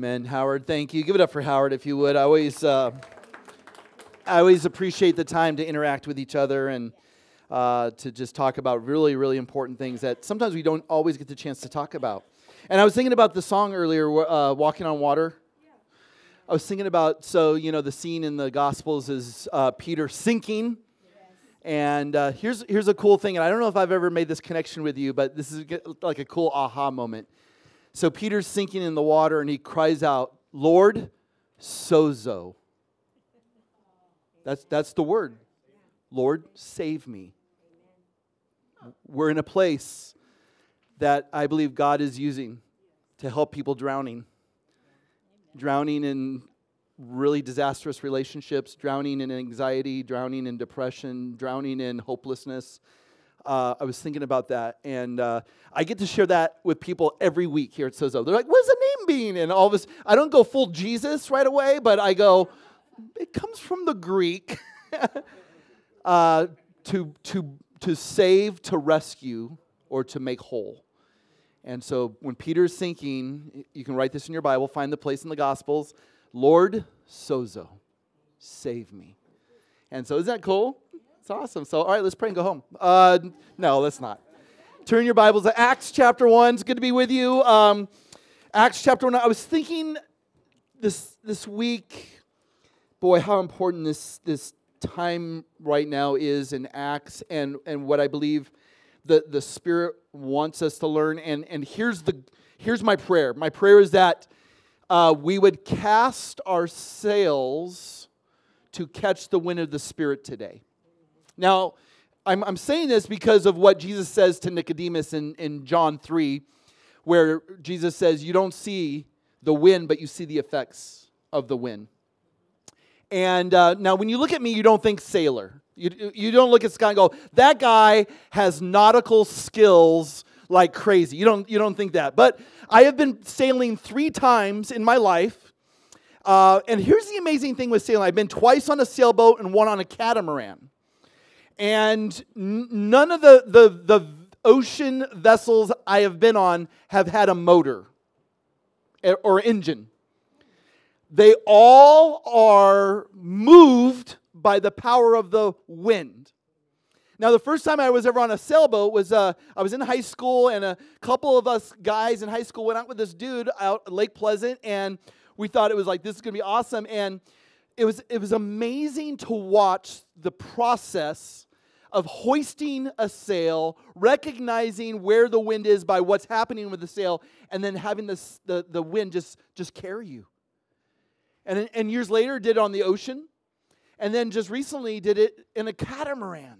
Amen. Howard, thank you. Give it up for Howard if you would. I always, uh, I always appreciate the time to interact with each other and uh, to just talk about really, really important things that sometimes we don't always get the chance to talk about. And I was thinking about the song earlier, uh, "Walking on Water." I was thinking about so you know the scene in the Gospels is uh, Peter sinking. And uh, here's here's a cool thing, and I don't know if I've ever made this connection with you, but this is like a cool aha moment. So Peter's sinking in the water, and he cries out, "Lord, sozo." That's that's the word. Lord, save me. We're in a place that I believe God is using to help people drowning, drowning in really disastrous relationships, drowning in anxiety, drowning in depression, drowning in hopelessness. Uh, I was thinking about that, and uh, I get to share that with people every week here at Sozo. They're like, "What does the name mean?" And all this, I don't go full Jesus right away, but I go, "It comes from the Greek uh, to to to save, to rescue, or to make whole." And so, when Peter's thinking, you can write this in your Bible. Find the place in the Gospels. Lord, sozo, save me. And so, is that cool? It's awesome. So, all right, let's pray and go home. Uh, no, let's not. Turn your Bibles to Acts chapter 1. It's good to be with you. Um, Acts chapter 1. I was thinking this, this week, boy, how important this, this time right now is in Acts and, and what I believe the, the Spirit wants us to learn. And, and here's, the, here's my prayer my prayer is that uh, we would cast our sails to catch the wind of the Spirit today. Now, I'm, I'm saying this because of what Jesus says to Nicodemus in, in John 3, where Jesus says, You don't see the wind, but you see the effects of the wind. And uh, now, when you look at me, you don't think sailor. You, you don't look at Scott and go, That guy has nautical skills like crazy. You don't, you don't think that. But I have been sailing three times in my life. Uh, and here's the amazing thing with sailing I've been twice on a sailboat and one on a catamaran. And none of the, the, the ocean vessels I have been on have had a motor eh, or engine. They all are moved by the power of the wind. Now, the first time I was ever on a sailboat was uh, I was in high school, and a couple of us guys in high school went out with this dude out at Lake Pleasant, and we thought it was like this is to be awesome, and it was it was amazing to watch the process of hoisting a sail, recognizing where the wind is by what's happening with the sail, and then having the, the wind just, just carry you. And, and years later, did it on the ocean, and then just recently did it in a catamaran.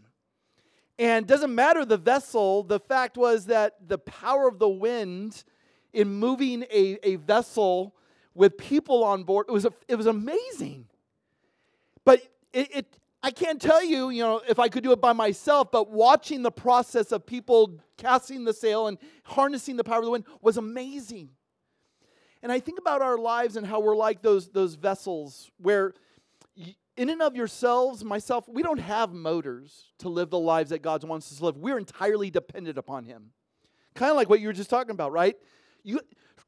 And doesn't matter the vessel, the fact was that the power of the wind in moving a, a vessel with people on board, it was, a, it was amazing. But it, it, I can't tell you, you know, if I could do it by myself, but watching the process of people casting the sail and harnessing the power of the wind was amazing. And I think about our lives and how we're like those, those vessels where in and of yourselves, myself, we don't have motors to live the lives that God wants us to live. We're entirely dependent upon Him. Kind of like what you were just talking about, right? You,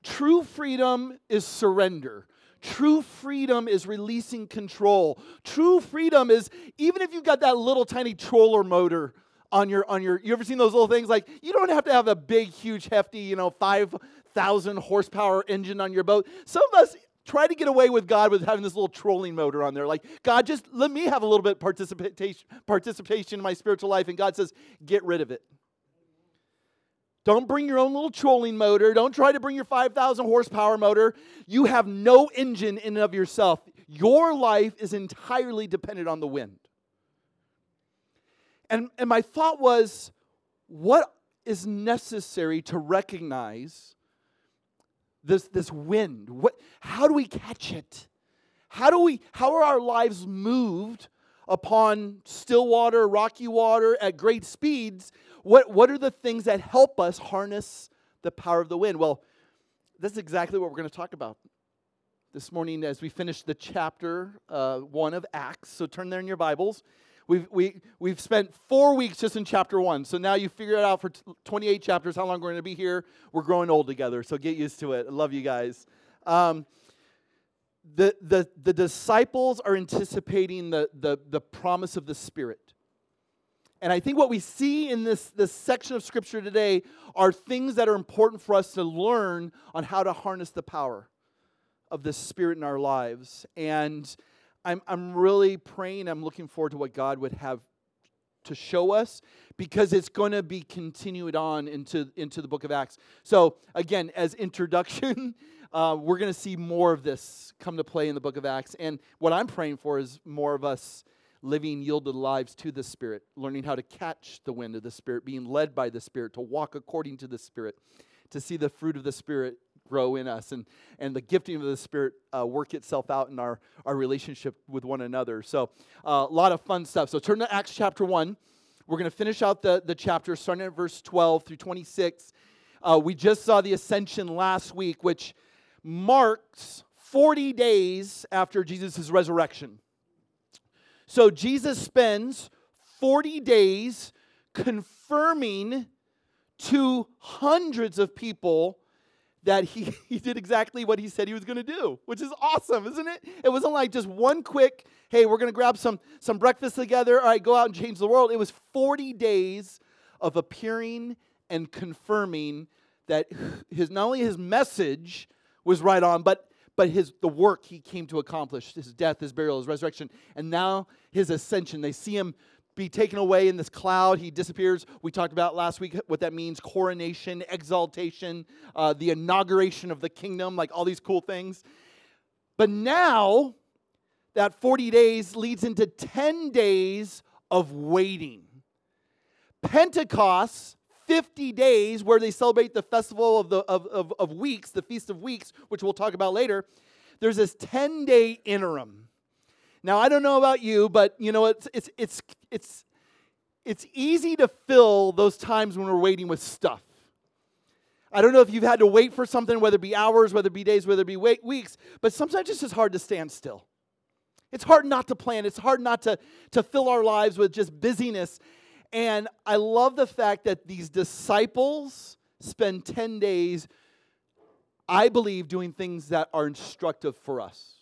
true freedom is surrender. True freedom is releasing control. True freedom is even if you've got that little tiny troller motor on your on your you ever seen those little things like you don't have to have a big huge hefty, you know, 5000 horsepower engine on your boat. Some of us try to get away with God with having this little trolling motor on there. Like, God, just let me have a little bit participation, participation in my spiritual life. And God says, get rid of it. Don't bring your own little trolling motor. Don't try to bring your 5,000 horsepower motor. You have no engine in and of yourself. Your life is entirely dependent on the wind. And, and my thought was, what is necessary to recognize this, this wind? What, how do we catch it? How do we how are our lives moved upon still water, rocky water at great speeds? What what are the things that help us harness the power of the wind? Well, that's exactly what we're going to talk about this morning as we finish the chapter uh, one of Acts. So turn there in your Bibles. We've, we, we've spent four weeks just in chapter one. So now you figure it out for t- 28 chapters how long we're going to be here. We're growing old together, so get used to it. I love you guys. Um, the, the, the disciples are anticipating the, the, the promise of the Spirit. And I think what we see in this, this section of Scripture today are things that are important for us to learn on how to harness the power of the Spirit in our lives. And I'm, I'm really praying, I'm looking forward to what God would have to show us because it's going to be continued on into, into the book of Acts. So, again, as introduction, uh, we're going to see more of this come to play in the book of Acts. And what I'm praying for is more of us living yielded lives to the Spirit, learning how to catch the wind of the Spirit, being led by the Spirit, to walk according to the Spirit, to see the fruit of the Spirit grow in us and, and the gifting of the Spirit uh, work itself out in our, our relationship with one another. So, uh, a lot of fun stuff. So, turn to Acts chapter 1. We're going to finish out the, the chapter starting at verse 12 through 26. Uh, we just saw the ascension last week, which marks 40 days after Jesus' resurrection. So Jesus spends 40 days confirming to hundreds of people that he, he did exactly what he said he was going to do, which is awesome, isn't it? It wasn't like just one quick, hey, we're going to grab some, some breakfast together, all right, go out and change the world. It was 40 days of appearing and confirming that his not only his message was right on, but but his the work he came to accomplish his death his burial his resurrection and now his ascension. They see him be taken away in this cloud. He disappears. We talked about last week what that means coronation exaltation uh, the inauguration of the kingdom like all these cool things. But now that 40 days leads into 10 days of waiting. Pentecost 50 days where they celebrate the festival of, the, of, of, of weeks, the Feast of Weeks, which we'll talk about later, there's this 10 day interim. Now, I don't know about you, but you know, it's, it's, it's, it's, it's easy to fill those times when we're waiting with stuff. I don't know if you've had to wait for something, whether it be hours, whether it be days, whether it be wait, weeks, but sometimes it's just hard to stand still. It's hard not to plan. It's hard not to, to fill our lives with just busyness. And I love the fact that these disciples spend 10 days, I believe, doing things that are instructive for us.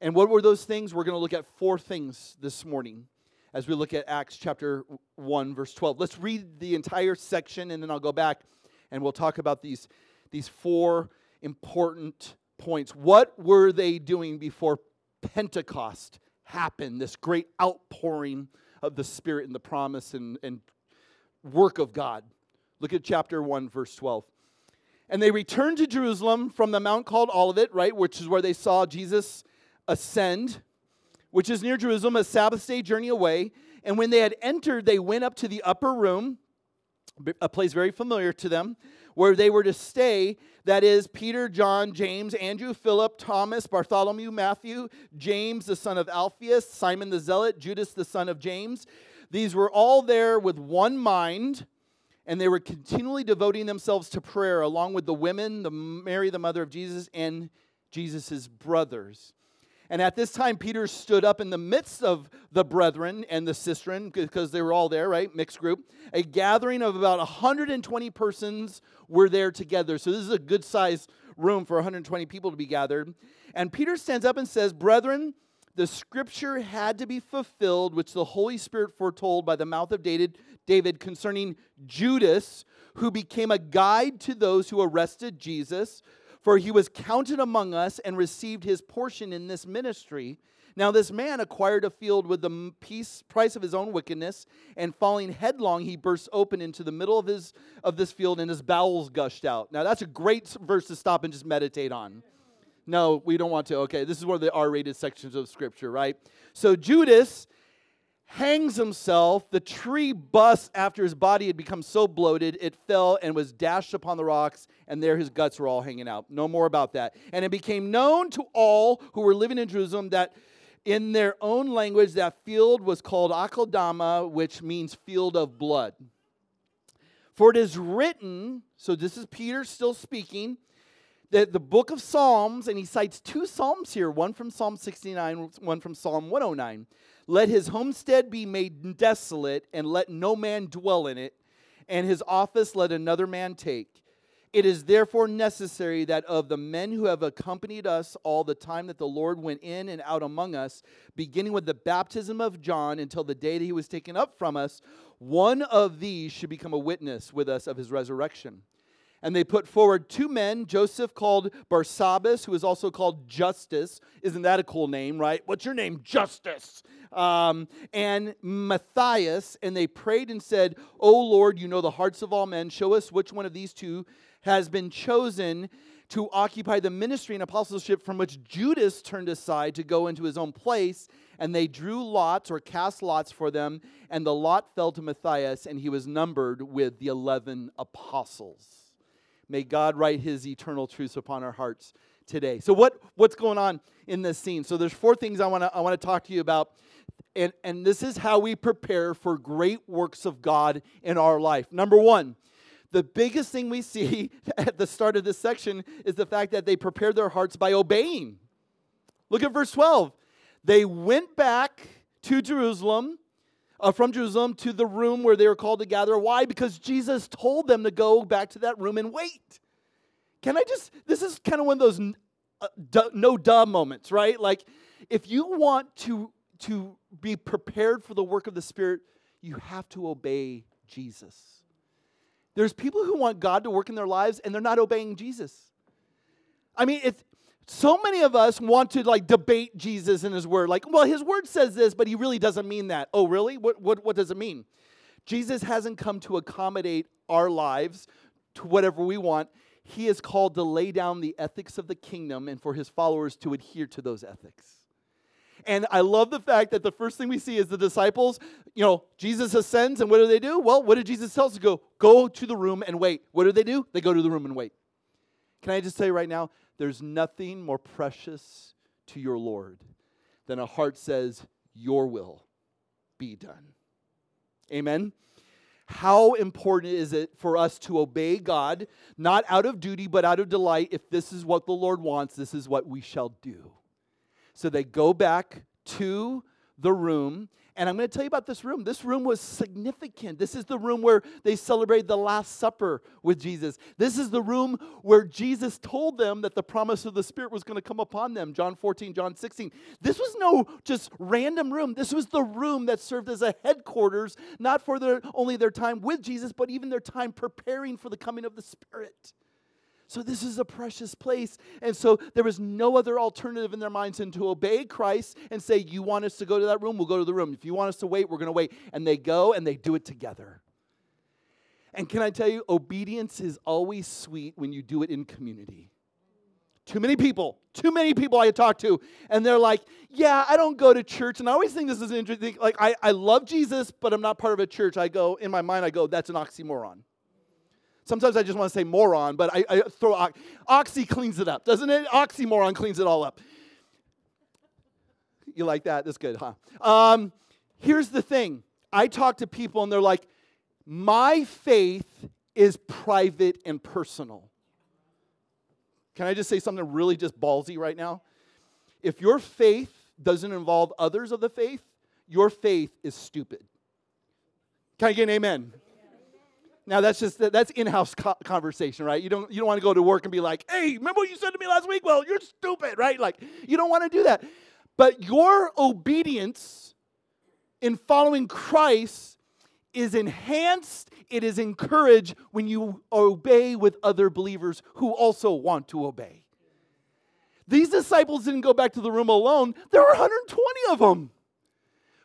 And what were those things? We're going to look at four things this morning as we look at Acts chapter 1, verse 12. Let's read the entire section and then I'll go back and we'll talk about these, these four important points. What were they doing before Pentecost happened, this great outpouring of the Spirit and the promise and, and work of God. Look at chapter 1, verse 12. And they returned to Jerusalem from the mount called Olivet, right, which is where they saw Jesus ascend, which is near Jerusalem, a Sabbath day journey away. And when they had entered, they went up to the upper room, a place very familiar to them, where they were to stay. That is Peter, John, James, Andrew, Philip, Thomas, Bartholomew, Matthew, James, the son of Alphaeus, Simon the Zealot, Judas, the son of James. These were all there with one mind, and they were continually devoting themselves to prayer, along with the women, the Mary, the mother of Jesus, and Jesus' brothers. And at this time, Peter stood up in the midst of the brethren and the sistren, because they were all there, right? Mixed group. A gathering of about 120 persons were there together. So this is a good sized room for 120 people to be gathered. And Peter stands up and says, Brethren, the scripture had to be fulfilled, which the Holy Spirit foretold by the mouth of David, David concerning Judas, who became a guide to those who arrested Jesus. For he was counted among us and received his portion in this ministry. Now, this man acquired a field with the price of his own wickedness, and falling headlong, he burst open into the middle of, his, of this field, and his bowels gushed out. Now, that's a great verse to stop and just meditate on. No, we don't want to. Okay, this is one of the R rated sections of Scripture, right? So, Judas hangs himself. The tree busts after his body had become so bloated, it fell and was dashed upon the rocks, and there his guts were all hanging out. No more about that. And it became known to all who were living in Jerusalem that in their own language, that field was called Akeldama, which means field of blood. For it is written, so this is Peter still speaking, that the book of Psalms, and he cites two Psalms here, one from Psalm 69, one from Psalm 109. Let his homestead be made desolate, and let no man dwell in it, and his office let another man take. It is therefore necessary that of the men who have accompanied us all the time that the Lord went in and out among us, beginning with the baptism of John until the day that he was taken up from us, one of these should become a witness with us of his resurrection. And they put forward two men, Joseph called Barsabbas, who is also called Justus. Isn't that a cool name, right? What's your name? Justus. Um, and Matthias. And they prayed and said, O Lord, you know the hearts of all men. Show us which one of these two has been chosen to occupy the ministry and apostleship from which Judas turned aside to go into his own place. And they drew lots or cast lots for them, and the lot fell to Matthias, and he was numbered with the 11 apostles. May God write his eternal truths upon our hearts today. So what, what's going on in this scene? So there's four things I want to I want to talk to you about. And, and this is how we prepare for great works of God in our life. Number one, the biggest thing we see at the start of this section is the fact that they prepared their hearts by obeying. Look at verse 12. They went back to Jerusalem, uh, from Jerusalem to the room where they were called to gather. Why? Because Jesus told them to go back to that room and wait. Can I just, this is kind of one of those uh, no duh moments, right? Like, if you want to, to be prepared for the work of the Spirit, you have to obey Jesus. There's people who want God to work in their lives and they're not obeying Jesus. I mean, it's so many of us want to like debate Jesus and his word. Like, well, his word says this, but he really doesn't mean that. Oh, really? What, what, what does it mean? Jesus hasn't come to accommodate our lives to whatever we want. He is called to lay down the ethics of the kingdom and for his followers to adhere to those ethics. And I love the fact that the first thing we see is the disciples, you know, Jesus ascends, and what do they do? Well, what did Jesus tell us to go? Go to the room and wait. What do they do? They go to the room and wait. Can I just tell you right now, there's nothing more precious to your Lord than a heart says, Your will be done. Amen. How important is it for us to obey God, not out of duty, but out of delight? If this is what the Lord wants, this is what we shall do. So they go back to the room. And I'm going to tell you about this room. This room was significant. This is the room where they celebrated the Last Supper with Jesus. This is the room where Jesus told them that the promise of the Spirit was going to come upon them. John 14, John 16. This was no just random room. This was the room that served as a headquarters, not for their, only their time with Jesus, but even their time preparing for the coming of the Spirit. So this is a precious place. And so there was no other alternative in their minds than to obey Christ and say, You want us to go to that room? We'll go to the room. If you want us to wait, we're going to wait. And they go and they do it together. And can I tell you, obedience is always sweet when you do it in community. Too many people, too many people I talk to, and they're like, Yeah, I don't go to church. And I always think this is interesting. Like, I, I love Jesus, but I'm not part of a church. I go, in my mind, I go, That's an oxymoron. Sometimes I just want to say moron, but I, I throw oxy cleans it up, doesn't it? Oxymoron cleans it all up. You like that? That's good, huh? Um, here's the thing I talk to people and they're like, my faith is private and personal. Can I just say something really just ballsy right now? If your faith doesn't involve others of the faith, your faith is stupid. Can I get an amen? Now that's just that's in-house co- conversation, right? You don't you don't want to go to work and be like, "Hey, remember what you said to me last week? Well, you're stupid, right?" Like you don't want to do that. But your obedience in following Christ is enhanced, it is encouraged when you obey with other believers who also want to obey. These disciples didn't go back to the room alone. There were 120 of them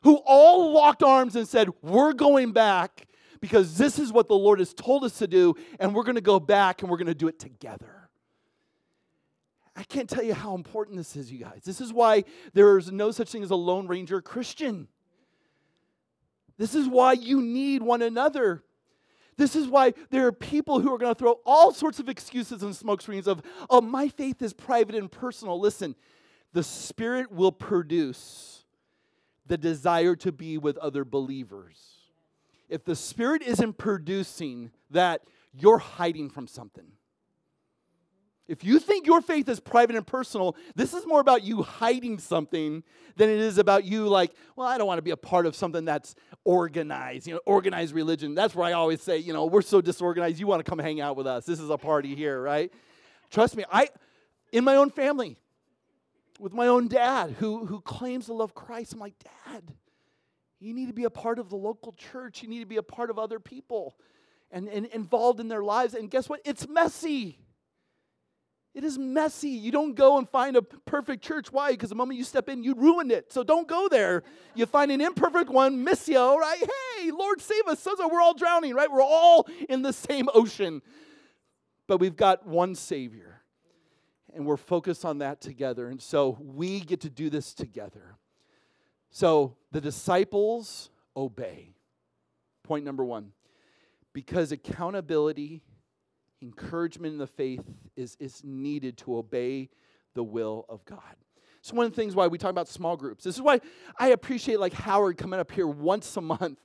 who all locked arms and said, We're going back because this is what the Lord has told us to do, and we're going to go back and we're going to do it together. I can't tell you how important this is, you guys. This is why there is no such thing as a Lone Ranger Christian. This is why you need one another. This is why there are people who are going to throw all sorts of excuses and smoke screens of, oh, my faith is private and personal. Listen, the Spirit will produce the desire to be with other believers if the Spirit isn't producing that, you're hiding from something. If you think your faith is private and personal, this is more about you hiding something than it is about you like, well, I don't want to be a part of something that's organized, you know, organized religion. That's where I always say, you know, we're so disorganized, you want to come hang out with us. This is a party here, right? Trust me, I in my own family, with my own dad who, who claims to love Christ, I'm like, Dad, you need to be a part of the local church. You need to be a part of other people and, and involved in their lives. And guess what? It's messy. It is messy. You don't go and find a perfect church. Why? Because the moment you step in, you ruined it. So don't go there. You find an imperfect one, missio, right? Hey, Lord save us. So we're all drowning, right? We're all in the same ocean. But we've got one Savior. And we're focused on that together. And so we get to do this together. So the disciples obey. Point number one. Because accountability encouragement in the faith is, is needed to obey the will of God. So one of the things why we talk about small groups. This is why I appreciate like Howard coming up here once a month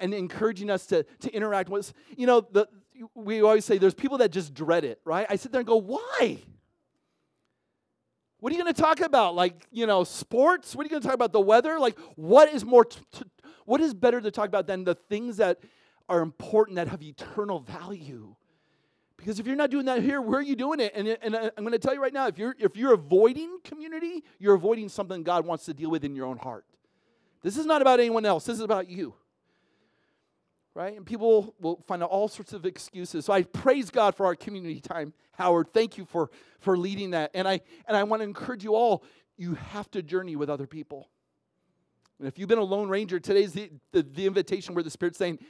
and encouraging us to, to interact with. You know, the, we always say there's people that just dread it, right? I sit there and go, why? What are you going to talk about? Like, you know, sports? What are you going to talk about? The weather? Like, what is more, t- t- what is better to talk about than the things that are important that have eternal value? Because if you're not doing that here, where are you doing it? And, and uh, I'm going to tell you right now, if you're, if you're avoiding community, you're avoiding something God wants to deal with in your own heart. This is not about anyone else. This is about you. Right? And people will find all sorts of excuses. So I praise God for our community time. Howard, thank you for, for leading that. And I, and I want to encourage you all, you have to journey with other people. And if you've been a lone ranger, today's the, the, the invitation where the Spirit's saying,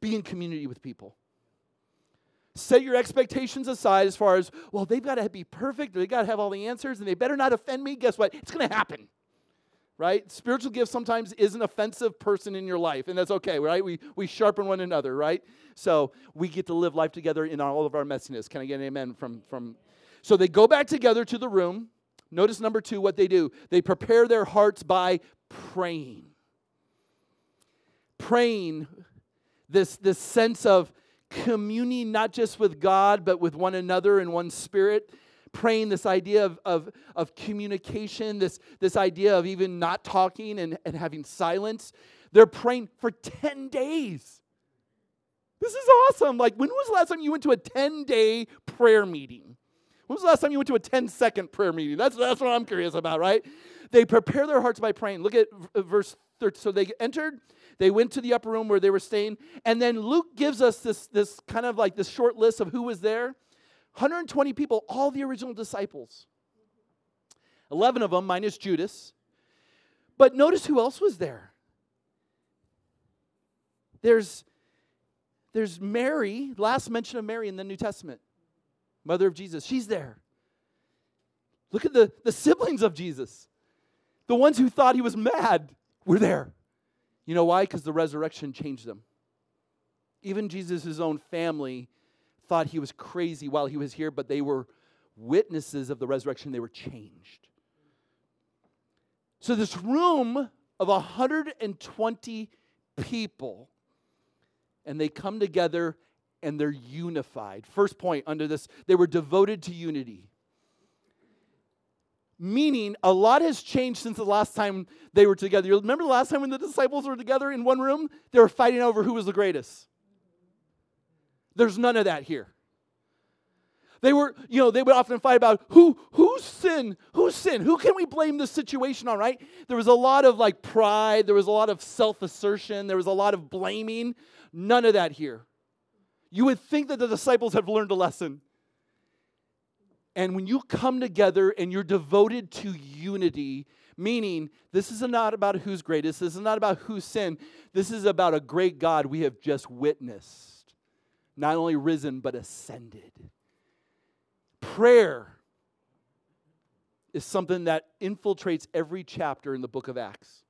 be in community with people set your expectations aside as far as, well, they've got to be perfect, they got to have all the answers, and they better not offend me. Guess what? It's going to happen. Right? Spiritual gift sometimes is an offensive person in your life, and that's okay, right? We, we sharpen one another, right? So we get to live life together in all of our messiness. Can I get an amen from, from so they go back together to the room. Notice number two, what they do. They prepare their hearts by praying. Praying, this, this sense of communing not just with God, but with one another in one spirit. Praying this idea of, of, of communication, this, this idea of even not talking and, and having silence. They're praying for 10 days. This is awesome. Like, when was the last time you went to a 10 day prayer meeting? When was the last time you went to a 10 second prayer meeting? That's, that's what I'm curious about, right? They prepare their hearts by praying. Look at uh, verse 30. So they entered they went to the upper room where they were staying. And then Luke gives us this, this kind of like this short list of who was there 120 people, all the original disciples. 11 of them, minus Judas. But notice who else was there. There's, there's Mary, last mention of Mary in the New Testament, mother of Jesus. She's there. Look at the, the siblings of Jesus. The ones who thought he was mad were there. You know why? Because the resurrection changed them. Even Jesus' own family thought he was crazy while he was here, but they were witnesses of the resurrection. They were changed. So, this room of 120 people, and they come together and they're unified. First point under this, they were devoted to unity. Meaning, a lot has changed since the last time they were together. You remember the last time when the disciples were together in one room? They were fighting over who was the greatest. There's none of that here. They were, you know, they would often fight about who, whose sin, whose sin, who can we blame this situation on, right? There was a lot of like pride, there was a lot of self assertion, there was a lot of blaming. None of that here. You would think that the disciples have learned a lesson. And when you come together and you're devoted to unity, meaning this is not about who's greatest, this is not about who's sin, this is about a great God we have just witnessed, not only risen, but ascended. Prayer is something that infiltrates every chapter in the book of Acts.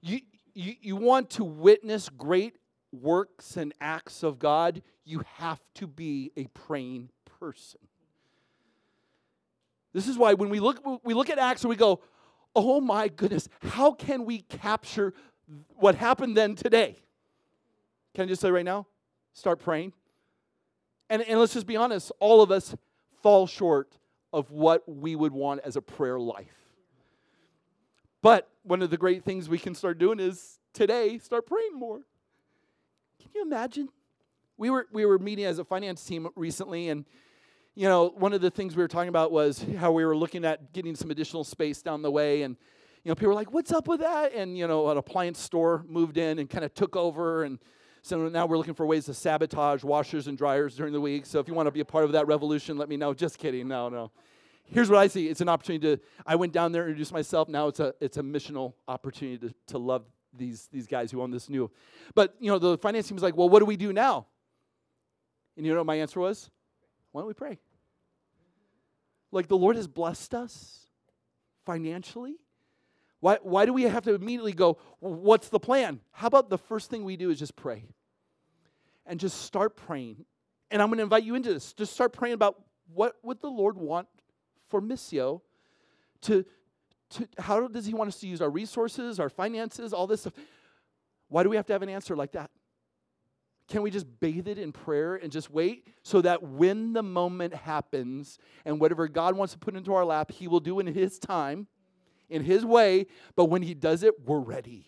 You, you, you want to witness great works and acts of God, you have to be a praying person. This is why when we look, we look at Acts and we go, oh my goodness, how can we capture what happened then today? Can I just say right now? Start praying. And, and let's just be honest, all of us fall short of what we would want as a prayer life. But one of the great things we can start doing is today start praying more. Can you imagine? We were we were meeting as a finance team recently and you know, one of the things we were talking about was how we were looking at getting some additional space down the way and you know, people were like, "What's up with that?" And you know, an appliance store moved in and kind of took over and so now we're looking for ways to sabotage washers and dryers during the week. So if you want to be a part of that revolution, let me know. Just kidding. No, no. Here's what I see. It's an opportunity to. I went down there and introduced myself. Now it's a it's a missional opportunity to, to love these these guys who own this new. But you know the finance team was like, well, what do we do now? And you know what my answer was? Why don't we pray? Like the Lord has blessed us financially. Why, why do we have to immediately go, what's the plan? How about the first thing we do is just pray? And just start praying. And I'm going to invite you into this. Just start praying about what would the Lord want for Missio to, to how does he want us to use our resources, our finances, all this stuff? Why do we have to have an answer like that? Can we just bathe it in prayer and just wait so that when the moment happens and whatever God wants to put into our lap, He will do in His time? In His way, but when He does it, we're ready.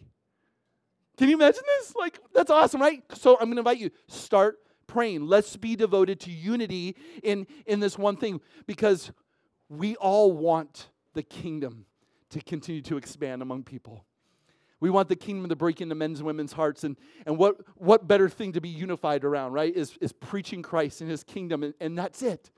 Can you imagine this? Like, that's awesome, right? So I'm going to invite you, start praying. Let's be devoted to unity in, in this one thing because we all want the kingdom to continue to expand among people. We want the kingdom to break into men's and women's hearts. And, and what, what better thing to be unified around, right? Is, is preaching Christ and his kingdom. And, and that's it,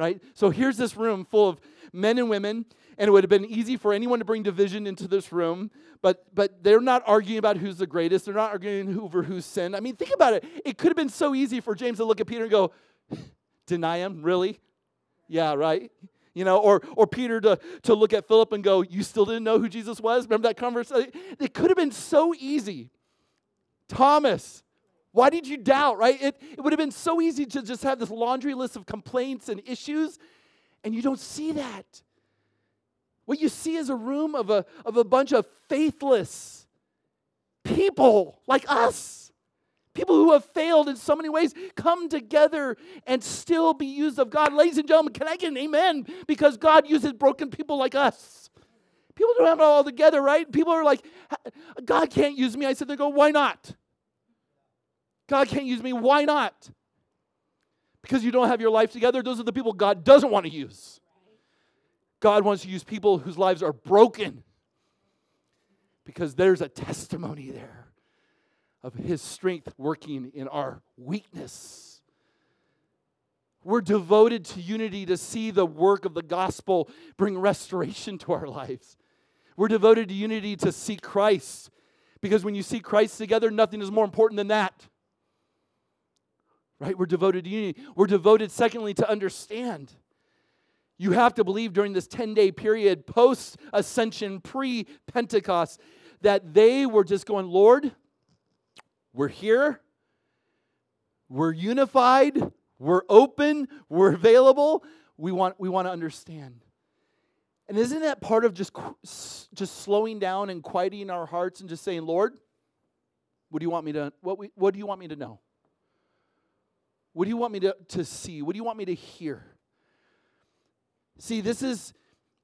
right? So here's this room full of men and women and it would have been easy for anyone to bring division into this room, but but they're not arguing about who's the greatest. They're not arguing over who's sinned. I mean, think about it. It could have been so easy for James to look at Peter and go, "Deny him, really? Yeah, right." You know, or or Peter to to look at Philip and go, "You still didn't know who Jesus was?" Remember that conversation? It could have been so easy. Thomas, why did you doubt, right? It, it would have been so easy to just have this laundry list of complaints and issues, and you don't see that. What you see is a room of a, of a bunch of faithless people like us. People who have failed in so many ways come together and still be used of God. Ladies and gentlemen, can I get an amen? Because God uses broken people like us. People don't have it all together, right? People are like, God can't use me. I said, they go, why not? God can't use me. Why not? Because you don't have your life together. Those are the people God doesn't want to use. God wants to use people whose lives are broken because there's a testimony there of His strength working in our weakness. We're devoted to unity to see the work of the gospel bring restoration to our lives. We're devoted to unity to see Christ because when you see Christ together, nothing is more important than that. Right? We're devoted to unity. We're devoted, secondly, to understand. You have to believe during this 10 day period, post ascension, pre Pentecost, that they were just going, Lord, we're here, we're unified, we're open, we're available. We want, we want to understand. And isn't that part of just, just slowing down and quieting our hearts and just saying, Lord, what do you want me to, what, we, what do you want me to know? What do you want me to, to see? What do you want me to hear? See, this is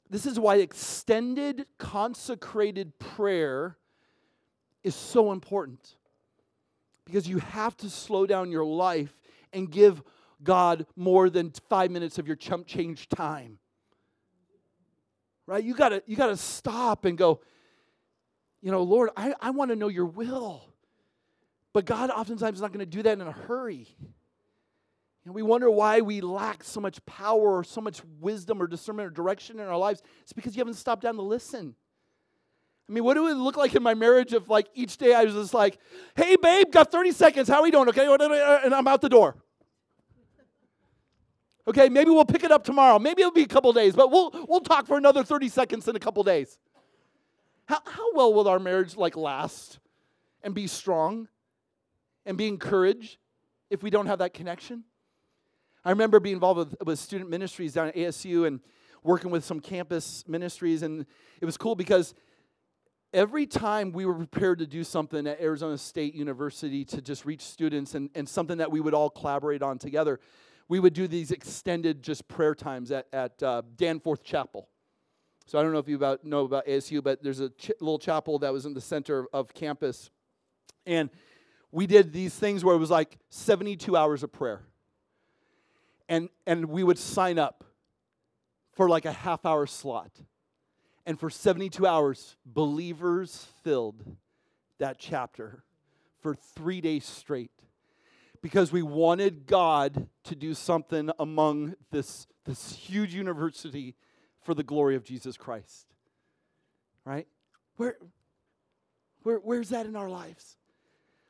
this is why extended consecrated prayer is so important. Because you have to slow down your life and give God more than 5 minutes of your chump change time. Right? You got to you got to stop and go you know, Lord, I, I want to know your will. But God oftentimes is not going to do that in a hurry. And we wonder why we lack so much power or so much wisdom or discernment or direction in our lives. It's because you haven't stopped down to listen. I mean, what do it look like in my marriage if, like, each day I was just like, hey, babe, got 30 seconds. How are we doing? Okay. And I'm out the door. Okay, maybe we'll pick it up tomorrow. Maybe it'll be a couple days, but we'll, we'll talk for another 30 seconds in a couple days. How, how well will our marriage, like, last and be strong and be encouraged if we don't have that connection? I remember being involved with, with student ministries down at ASU and working with some campus ministries, and it was cool because every time we were prepared to do something at Arizona State University to just reach students and, and something that we would all collaborate on together, we would do these extended just prayer times at, at uh, Danforth Chapel. So I don't know if you about, know about ASU, but there's a ch- little chapel that was in the center of campus. And we did these things where it was like 72 hours of prayer. And, and we would sign up for like a half hour slot. And for 72 hours, believers filled that chapter for three days straight because we wanted God to do something among this, this huge university for the glory of Jesus Christ. Right? Where, where, where's that in our lives?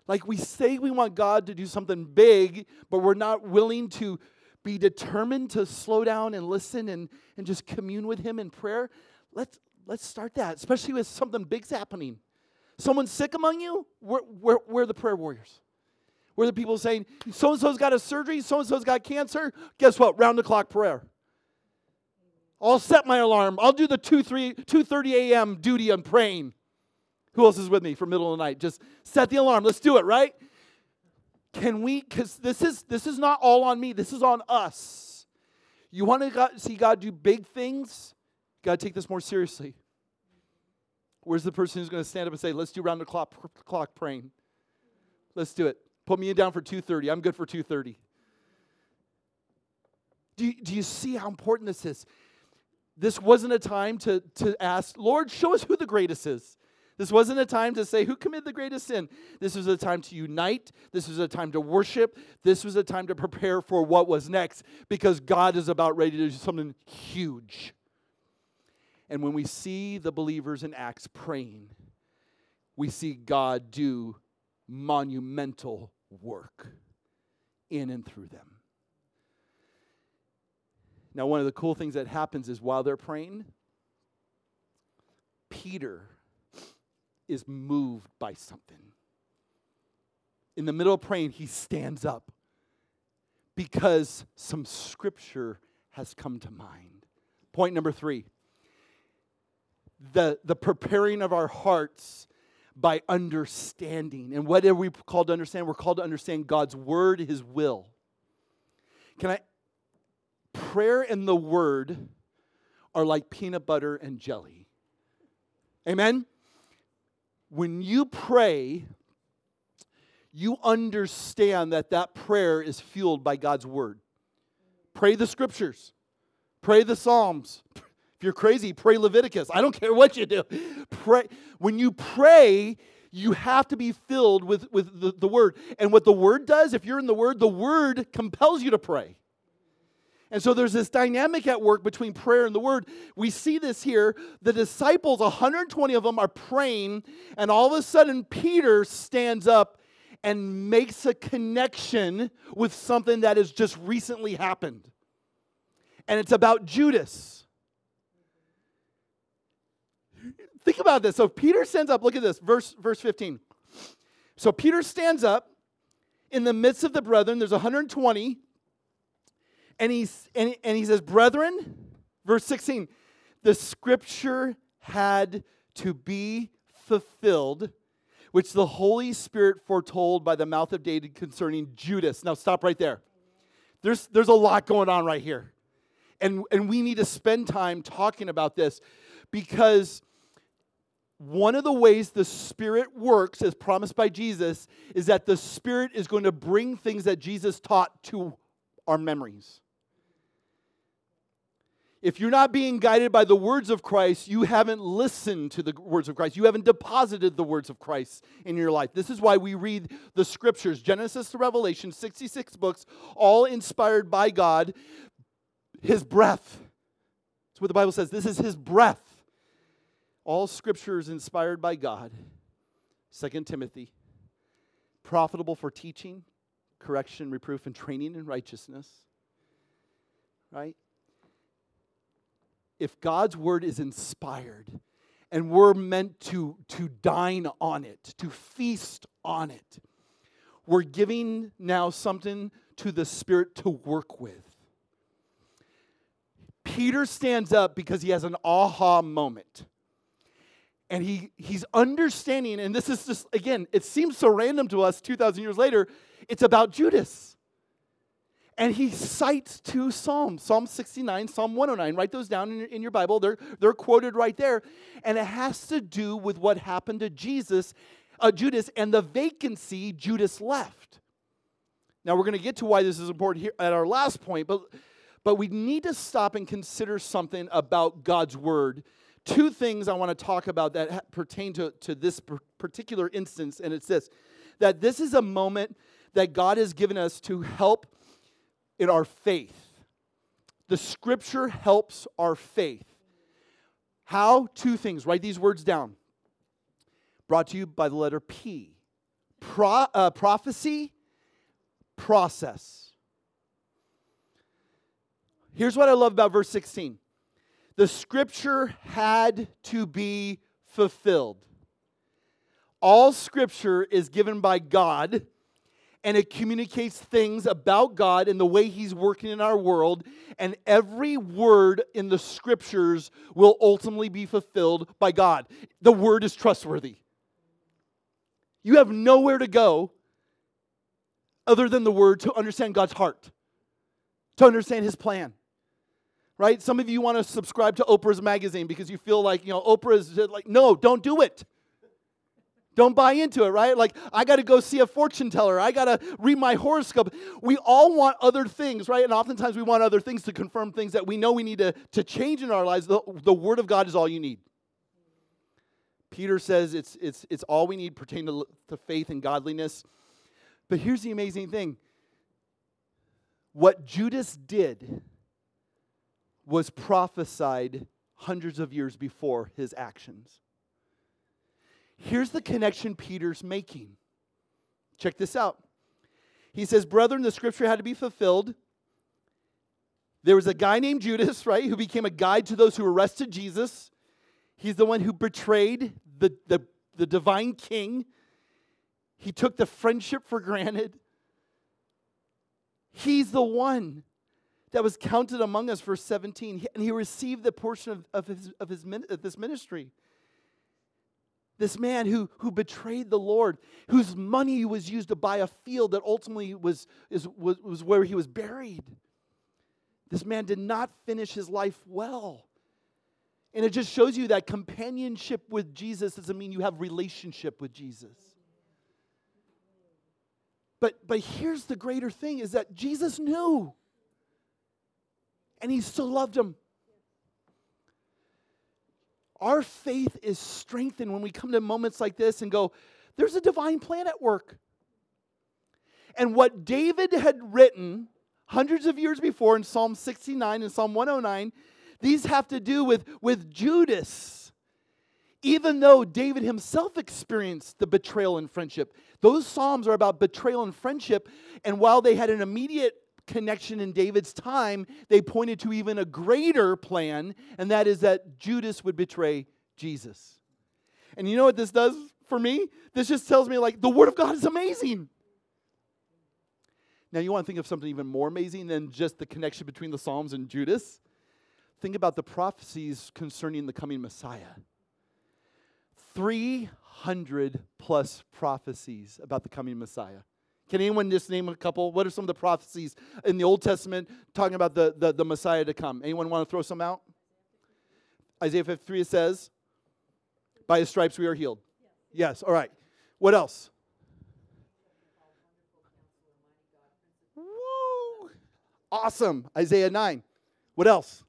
Like we say we want God to do something big, but we're not willing to be determined to slow down and listen and, and just commune with Him in prayer. Let's, let's start that, especially with something big's happening. Someone's sick among you, we're, we're, we're the prayer warriors. We're the people saying, so and so's got a surgery, so and so's got cancer. Guess what? Round the clock prayer. I'll set my alarm. I'll do the 2 3 2:30 a.m. duty on praying. Who else is with me for middle of the night? Just set the alarm. Let's do it, right? Can we cuz this is this is not all on me. This is on us. You want to see God do big things? You got to take this more seriously. Where's the person who's going to stand up and say, "Let's do round the clock, clock praying"? Let's do it. Put me down for 2:30. I'm good for 2:30. Do you, do you see how important this is? This wasn't a time to, to ask, Lord, show us who the greatest is. This wasn't a time to say, Who committed the greatest sin? This was a time to unite. This was a time to worship. This was a time to prepare for what was next because God is about ready to do something huge. And when we see the believers in Acts praying, we see God do monumental work in and through them. Now, one of the cool things that happens is while they're praying, Peter is moved by something. In the middle of praying, he stands up because some scripture has come to mind. Point number three the, the preparing of our hearts by understanding. And what are we called to understand? We're called to understand God's word, his will. Can I? Prayer and the word are like peanut butter and jelly. Amen? When you pray, you understand that that prayer is fueled by God's word. Pray the scriptures, pray the Psalms, if you're crazy, pray Leviticus. I don't care what you do. Pray. When you pray, you have to be filled with, with the, the word. And what the word does, if you're in the word, the word compels you to pray. And so there's this dynamic at work between prayer and the word. We see this here. The disciples, 120 of them, are praying, and all of a sudden, Peter stands up and makes a connection with something that has just recently happened. And it's about Judas. Think about this. So Peter stands up. Look at this, verse, verse 15. So Peter stands up in the midst of the brethren. There's 120. And, and, and he says, Brethren, verse 16, the scripture had to be fulfilled, which the Holy Spirit foretold by the mouth of David concerning Judas. Now, stop right there. There's, there's a lot going on right here. And, and we need to spend time talking about this because one of the ways the Spirit works, as promised by Jesus, is that the Spirit is going to bring things that Jesus taught to our memories. If you're not being guided by the words of Christ, you haven't listened to the words of Christ. You haven't deposited the words of Christ in your life. This is why we read the scriptures Genesis to Revelation, 66 books, all inspired by God. His breath. That's what the Bible says. This is His breath all scripture is inspired by God. 2 Timothy. Profitable for teaching, correction, reproof, and training in righteousness. Right? If God's word is inspired and we're meant to, to dine on it, to feast on it, we're giving now something to the Spirit to work with. Peter stands up because he has an aha moment and he he's understanding and this is just again it seems so random to us 2000 years later it's about judas And he cites two Psalms Psalm 69, Psalm 109. Write those down in your, in your Bible. They're, they're quoted right there. And it has to do with what happened to Jesus, uh, Judas, and the vacancy Judas left. Now, we're going to get to why this is important here at our last point, but, but we need to stop and consider something about God's word. Two things I want to talk about that pertain to, to this particular instance, and it's this that this is a moment that God has given us to help in our faith. The scripture helps our faith. How? Two things. Write these words down. Brought to you by the letter P. Pro, uh, prophecy, process. Here's what I love about verse 16 the scripture had to be fulfilled. All scripture is given by God and it communicates things about God and the way He's working in our world. And every word in the scriptures will ultimately be fulfilled by God. The word is trustworthy. You have nowhere to go other than the word to understand God's heart, to understand His plan. Right? Some of you want to subscribe to Oprah's magazine because you feel like, you know, Oprah is like, no, don't do it. Don't buy into it, right? Like, I got to go see a fortune teller. I got to read my horoscope. We all want other things, right? And oftentimes we want other things to confirm things that we know we need to, to change in our lives. The, the Word of God is all you need. Peter says it's, it's, it's all we need pertaining to, to faith and godliness. But here's the amazing thing what Judas did was prophesied hundreds of years before his actions. Here's the connection Peter's making. Check this out. He says, Brethren, the scripture had to be fulfilled. There was a guy named Judas, right, who became a guide to those who arrested Jesus. He's the one who betrayed the, the, the divine king. He took the friendship for granted. He's the one that was counted among us, verse 17, and he received the portion of, of, his, of, his, of this ministry. This man who, who betrayed the Lord, whose money was used to buy a field that ultimately was, is, was, was where he was buried. This man did not finish his life well. And it just shows you that companionship with Jesus doesn't mean you have relationship with Jesus. But, but here's the greater thing is that Jesus knew. And he still loved him. Our faith is strengthened when we come to moments like this and go, there's a divine plan at work. And what David had written hundreds of years before in Psalm 69 and Psalm 109, these have to do with, with Judas. Even though David himself experienced the betrayal and friendship, those Psalms are about betrayal and friendship. And while they had an immediate connection in David's time, they pointed to even a greater plan, and that is that Judas would betray Jesus. And you know what this does for me? This just tells me, like, the Word of God is amazing. Now, you want to think of something even more amazing than just the connection between the Psalms and Judas? Think about the prophecies concerning the coming Messiah. 300 plus prophecies about the coming Messiah. Can anyone just name a couple? What are some of the prophecies in the Old Testament talking about the, the, the Messiah to come? Anyone want to throw some out? Isaiah 53 says, By his stripes we are healed. Yes, all right. What else? Woo! Awesome. Isaiah 9. What else?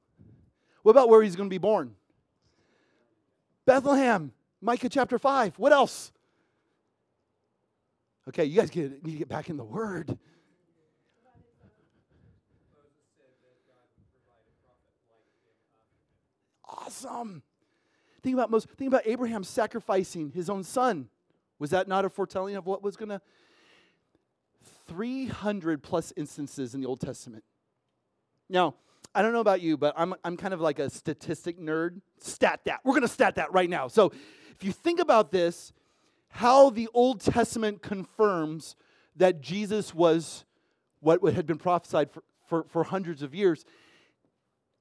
What about where he's going to be born? Bethlehem. Micah chapter 5. What else? Okay, you guys get, need to get back in the Word. Awesome. Think about most. Think about Abraham sacrificing his own son. Was that not a foretelling of what was going to? 300 plus instances in the Old Testament. Now, I don't know about you, but I'm, I'm kind of like a statistic nerd. Stat that. We're going to stat that right now. So if you think about this, how the Old Testament confirms that Jesus was what had been prophesied for, for, for hundreds of years.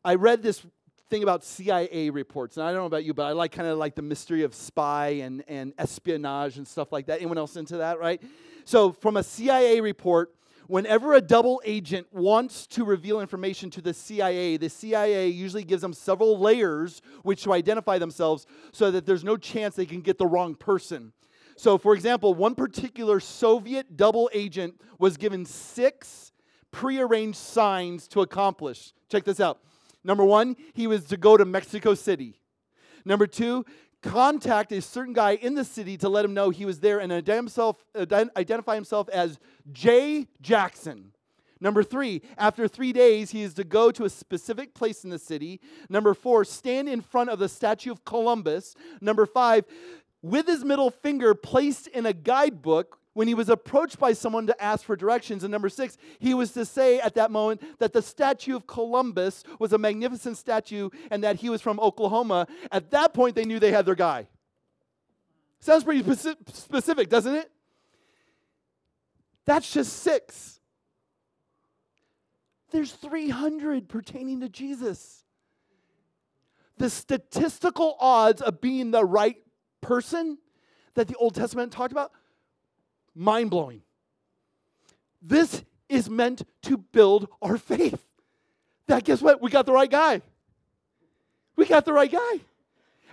I read this thing about CIA reports, and I don't know about you, but I like kind of like the mystery of spy and, and espionage and stuff like that. Anyone else into that, right? So, from a CIA report, Whenever a double agent wants to reveal information to the CIA, the CIA usually gives them several layers which to identify themselves so that there's no chance they can get the wrong person. So, for example, one particular Soviet double agent was given six prearranged signs to accomplish. Check this out. Number one, he was to go to Mexico City. Number two, contact a certain guy in the city to let him know he was there and identify himself as Jay Jackson. Number three, after three days, he is to go to a specific place in the city. Number four, stand in front of the statue of Columbus. Number five, with his middle finger placed in a guidebook, when he was approached by someone to ask for directions. And number six, he was to say at that moment that the statue of Columbus was a magnificent statue and that he was from Oklahoma. At that point, they knew they had their guy. Sounds pretty specific, doesn't it? That's just six. There's 300 pertaining to Jesus. The statistical odds of being the right person that the Old Testament talked about mind blowing. This is meant to build our faith. That guess what? We got the right guy. We got the right guy.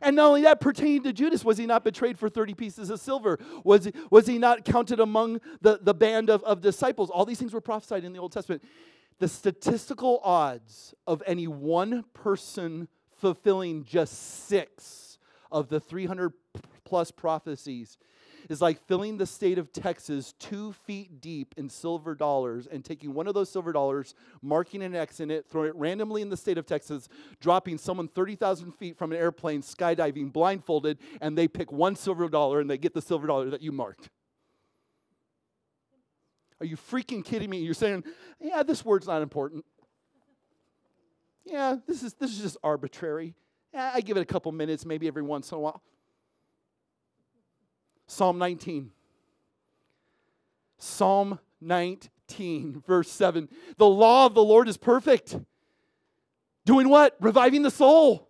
And not only that, pertaining to Judas, was he not betrayed for 30 pieces of silver? Was he, was he not counted among the, the band of, of disciples? All these things were prophesied in the Old Testament. The statistical odds of any one person fulfilling just six of the 300 plus prophecies is like filling the state of Texas two feet deep in silver dollars and taking one of those silver dollars, marking an X in it, throwing it randomly in the state of Texas, dropping someone 30,000 feet from an airplane, skydiving, blindfolded, and they pick one silver dollar and they get the silver dollar that you marked. Are you freaking kidding me? You're saying, yeah, this word's not important. Yeah, this is, this is just arbitrary. Yeah, I give it a couple minutes, maybe every once in a while. Psalm 19. Psalm 19, verse 7. The law of the Lord is perfect. Doing what? Reviving the soul.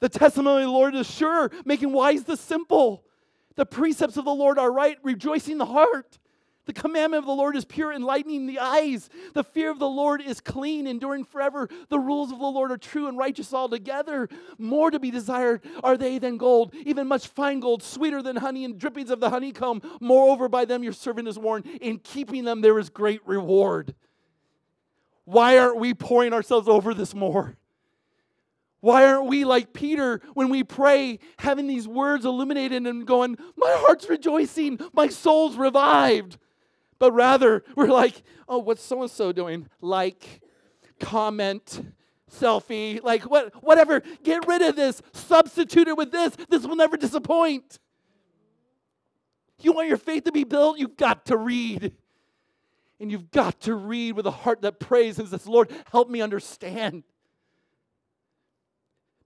The testimony of the Lord is sure, making wise the simple. The precepts of the Lord are right, rejoicing the heart. The commandment of the Lord is pure, enlightening the eyes. The fear of the Lord is clean, enduring forever. The rules of the Lord are true and righteous altogether. More to be desired are they than gold, even much fine gold, sweeter than honey and drippings of the honeycomb. Moreover, by them your servant is warned. In keeping them there is great reward. Why aren't we pouring ourselves over this more? Why aren't we like Peter when we pray, having these words illuminated and going, My heart's rejoicing, my soul's revived? But rather we're like, oh, what's so and so doing? Like, comment, selfie, like what, whatever. Get rid of this. Substitute it with this. This will never disappoint. You want your faith to be built? You've got to read. And you've got to read with a heart that prays and says, Lord, help me understand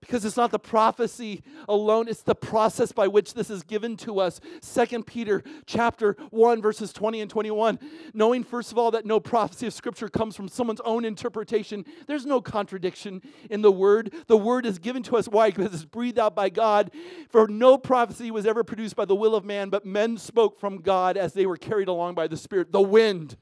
because it's not the prophecy alone it's the process by which this is given to us. Second peter chapter 1 verses 20 and 21 knowing first of all that no prophecy of scripture comes from someone's own interpretation there's no contradiction in the word. The word is given to us why? Because it's breathed out by god. For no prophecy was ever produced by the will of man but men spoke from god as they were carried along by the spirit. The wind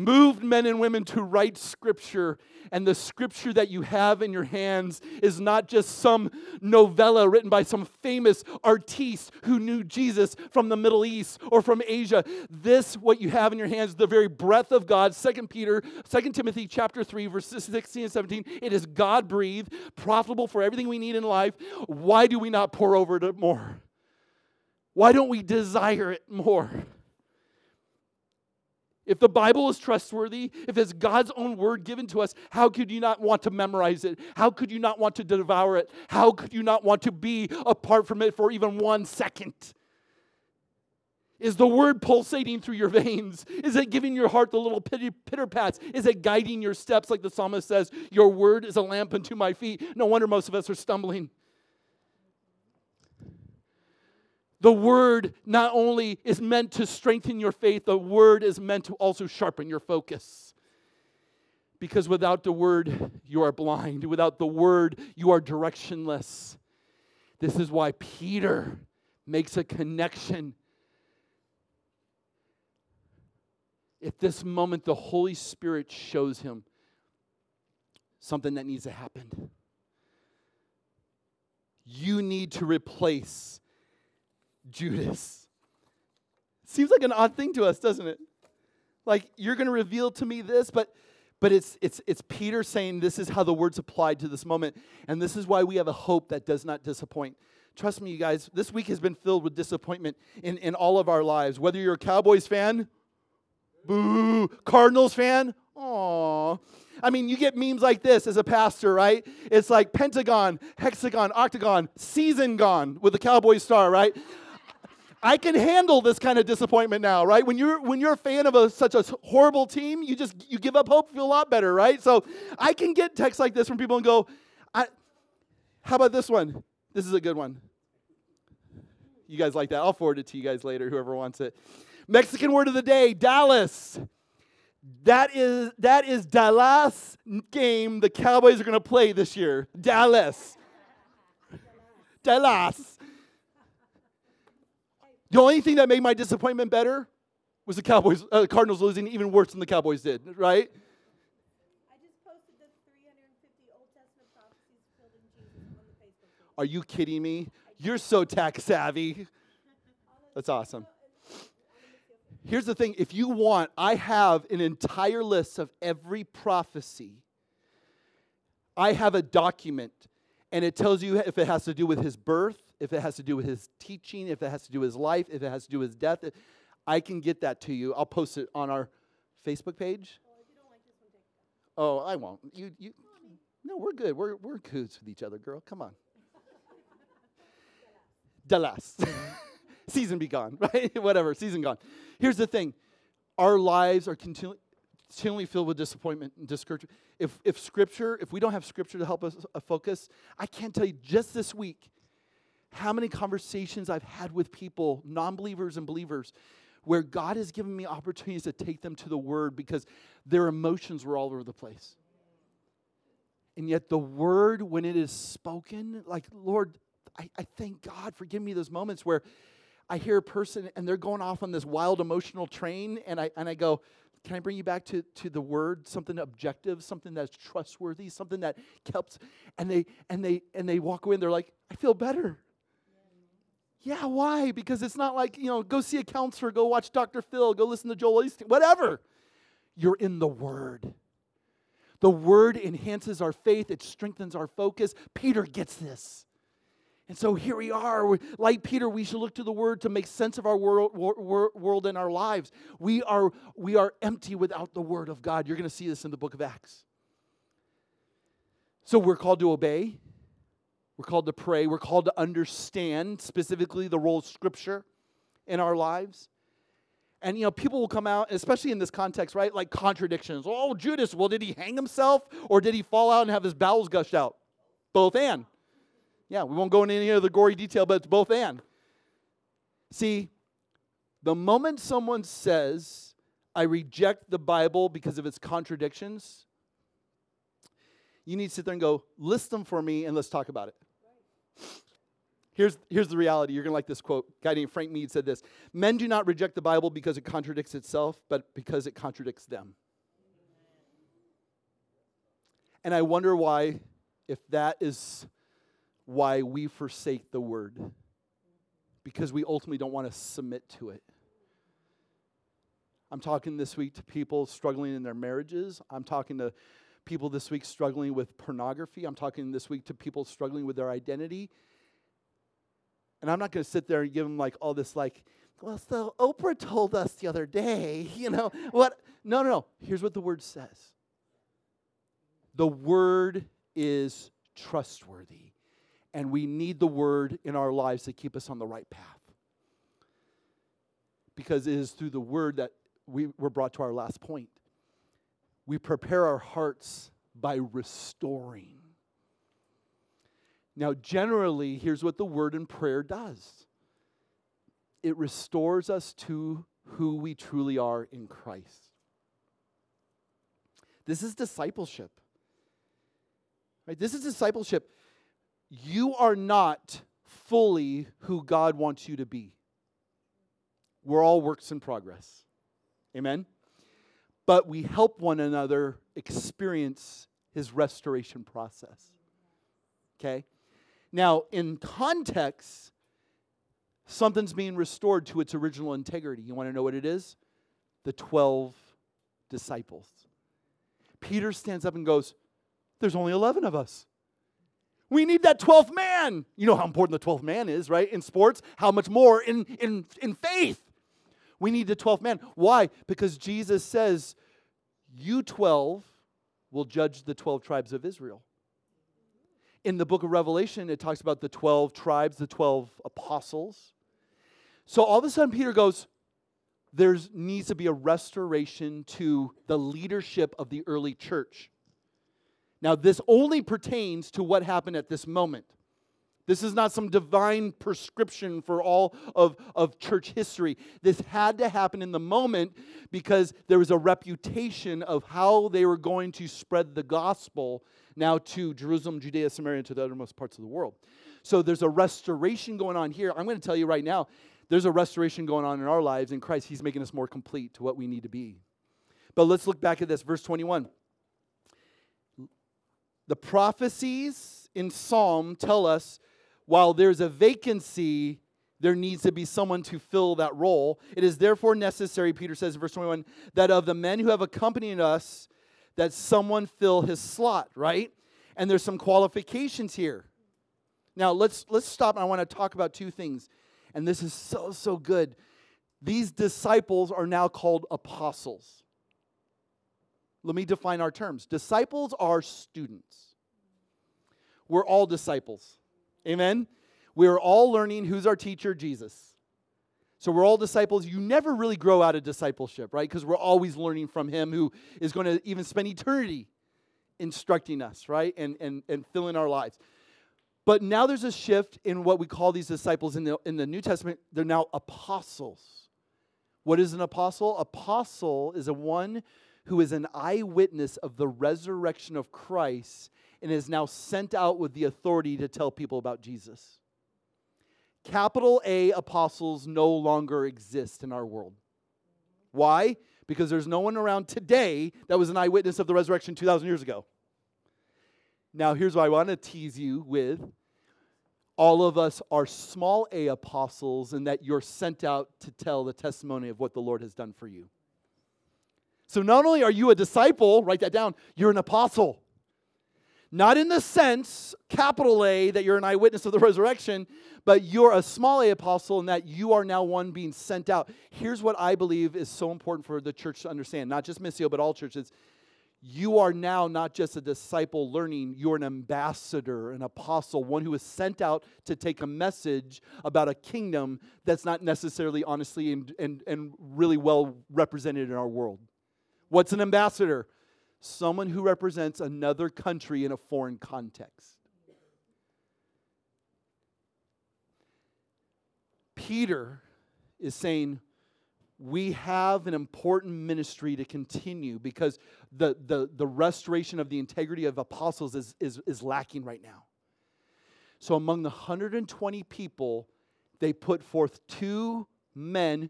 moved men and women to write scripture. And the scripture that you have in your hands is not just some novella written by some famous artiste who knew Jesus from the Middle East or from Asia. This, what you have in your hands, the very breath of God. Second Peter, Second Timothy chapter 3, verses 16 and 17. It is God breathed, profitable for everything we need in life. Why do we not pour over it more? Why don't we desire it more? If the Bible is trustworthy, if it's God's own word given to us, how could you not want to memorize it? How could you not want to devour it? How could you not want to be apart from it for even one second? Is the word pulsating through your veins? Is it giving your heart the little pitter pats? Is it guiding your steps, like the psalmist says? Your word is a lamp unto my feet. No wonder most of us are stumbling. The word not only is meant to strengthen your faith, the word is meant to also sharpen your focus. Because without the word, you are blind. Without the word, you are directionless. This is why Peter makes a connection At this moment the Holy Spirit shows him something that needs to happen, you need to replace Judas. Seems like an odd thing to us, doesn't it? Like you're going to reveal to me this, but but it's it's it's Peter saying this is how the words applied to this moment, and this is why we have a hope that does not disappoint. Trust me, you guys, this week has been filled with disappointment in, in all of our lives. Whether you're a Cowboys fan, boo, Cardinals fan, aw. I mean, you get memes like this as a pastor, right? It's like Pentagon, Hexagon, Octagon, season gone with the Cowboy star, right? I can handle this kind of disappointment now, right? When you're when you're a fan of a, such a horrible team, you just you give up hope, feel a lot better, right? So I can get texts like this from people and go, I, "How about this one? This is a good one." You guys like that? I'll forward it to you guys later, whoever wants it. Mexican word of the day: Dallas. That is that is Dallas game the Cowboys are going to play this year. Dallas. Dallas. The only thing that made my disappointment better was the Cowboys, uh, Cardinals losing even worse than the Cowboys did, right? I just posted the 350 Old Testament prophecies filled in Jesus on the Facebook page. Are you kidding me? You're so tech savvy. That's awesome. Here's the thing if you want, I have an entire list of every prophecy. I have a document, and it tells you if it has to do with his birth, if it has to do with his teaching, if it has to do with his life, if it has to do with his death. I can get that to you. I'll post it on our Facebook page. Well, if you don't like this one, take it down. Oh, I won't. You, you. No, we're good. We're we're coots with each other, girl. Come on. Dallas. season be gone, right? Whatever, season gone. Here's the thing: our lives are continually, continually filled with disappointment and discouragement. If if Scripture, if we don't have Scripture to help us uh, focus, I can't tell you just this week how many conversations I've had with people, non-believers and believers, where God has given me opportunities to take them to the Word because their emotions were all over the place. And yet, the Word, when it is spoken, like, Lord, I, I thank God for giving me those moments where I hear a person and they're going off on this wild emotional train, and I, and I go, can I bring you back to, to the word, something objective, something that's trustworthy, something that helps? And they and they and they walk away and they're like, I feel better. Yeah, why? Because it's not like, you know, go see a counselor, go watch Dr. Phil, go listen to Joel Osteen, whatever. You're in the Word. The Word enhances our faith, it strengthens our focus. Peter gets this. And so here we are. Like Peter, we should look to the Word to make sense of our world, wor- world and our lives. We are, we are empty without the Word of God. You're going to see this in the book of Acts. So we're called to obey. We're called to pray. We're called to understand specifically the role of Scripture in our lives. And you know, people will come out, especially in this context, right? Like contradictions. Oh, Judas, well, did he hang himself or did he fall out and have his bowels gushed out? Both and. Yeah, we won't go into any of the gory detail, but it's both and. See, the moment someone says, I reject the Bible because of its contradictions, you need to sit there and go, list them for me and let's talk about it. Here's, here's the reality. You're going to like this quote. A guy named Frank Mead said this Men do not reject the Bible because it contradicts itself, but because it contradicts them. And I wonder why, if that is why we forsake the word, because we ultimately don't want to submit to it. I'm talking this week to people struggling in their marriages. I'm talking to people this week struggling with pornography. I'm talking this week to people struggling with their identity. And I'm not going to sit there and give them like all this like, well, so Oprah told us the other day, you know, what? No, no, no. Here's what the word says. The word is trustworthy, and we need the word in our lives to keep us on the right path. Because it is through the word that we were brought to our last point. We prepare our hearts by restoring. Now, generally, here's what the word and prayer does it restores us to who we truly are in Christ. This is discipleship. Right? This is discipleship. You are not fully who God wants you to be. We're all works in progress. Amen? But we help one another experience his restoration process. Okay? Now, in context, something's being restored to its original integrity. You want to know what it is? The 12 disciples. Peter stands up and goes, There's only 11 of us. We need that 12th man. You know how important the 12th man is, right? In sports, how much more in, in, in faith. We need the 12th man. Why? Because Jesus says, You 12 will judge the 12 tribes of Israel. In the book of Revelation, it talks about the 12 tribes, the 12 apostles. So all of a sudden, Peter goes, There needs to be a restoration to the leadership of the early church. Now, this only pertains to what happened at this moment. This is not some divine prescription for all of, of church history. This had to happen in the moment because there was a reputation of how they were going to spread the gospel now to Jerusalem, Judea, Samaria, and to the uttermost parts of the world. So there's a restoration going on here. I'm going to tell you right now, there's a restoration going on in our lives in Christ. He's making us more complete to what we need to be. But let's look back at this, verse 21. The prophecies in Psalm tell us while there's a vacancy, there needs to be someone to fill that role. It is therefore necessary, Peter says in verse 21, that of the men who have accompanied us, that someone fill his slot, right? And there's some qualifications here. Now let's let's stop. I want to talk about two things. And this is so, so good. These disciples are now called apostles. Let me define our terms. Disciples are students. We're all disciples. Amen? We're all learning who's our teacher? Jesus. So we're all disciples. You never really grow out of discipleship, right? Because we're always learning from him who is going to even spend eternity instructing us, right? And, and, and filling our lives. But now there's a shift in what we call these disciples in the, in the New Testament. They're now apostles. What is an apostle? Apostle is a one who is an eyewitness of the resurrection of Christ and is now sent out with the authority to tell people about Jesus. Capital A apostles no longer exist in our world. Why? Because there's no one around today that was an eyewitness of the resurrection 2,000 years ago. Now, here's what I want to tease you with. All of us are small a apostles, and that you're sent out to tell the testimony of what the Lord has done for you. So not only are you a disciple, write that down, you're an apostle. Not in the sense, capital A, that you're an eyewitness of the resurrection, but you're a small a apostle and that you are now one being sent out. Here's what I believe is so important for the church to understand, not just Missio, but all churches. You are now not just a disciple learning, you're an ambassador, an apostle, one who is sent out to take a message about a kingdom that's not necessarily honestly and, and, and really well represented in our world. What's an ambassador? Someone who represents another country in a foreign context. Peter is saying, we have an important ministry to continue because the, the, the restoration of the integrity of apostles is, is, is lacking right now. So, among the 120 people, they put forth two men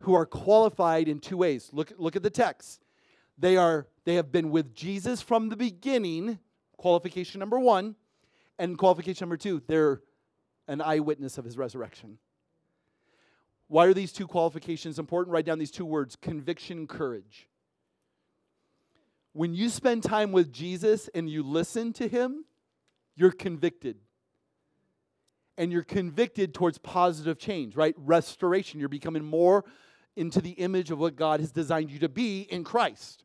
who are qualified in two ways. Look, look at the text. They are they have been with Jesus from the beginning, qualification number 1, and qualification number 2, they're an eyewitness of his resurrection. Why are these two qualifications important? Write down these two words conviction, courage. When you spend time with Jesus and you listen to him, you're convicted. And you're convicted towards positive change, right? Restoration. You're becoming more into the image of what God has designed you to be in Christ.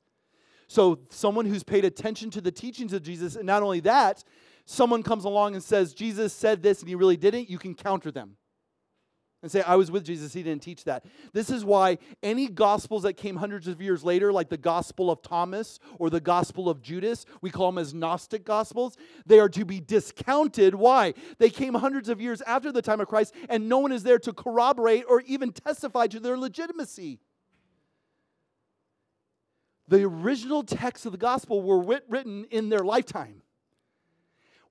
So, someone who's paid attention to the teachings of Jesus, and not only that, someone comes along and says, Jesus said this and he really didn't, you can counter them and say, I was with Jesus, he didn't teach that. This is why any gospels that came hundreds of years later, like the Gospel of Thomas or the Gospel of Judas, we call them as Gnostic gospels, they are to be discounted. Why? They came hundreds of years after the time of Christ, and no one is there to corroborate or even testify to their legitimacy. The original texts of the gospel were written in their lifetime.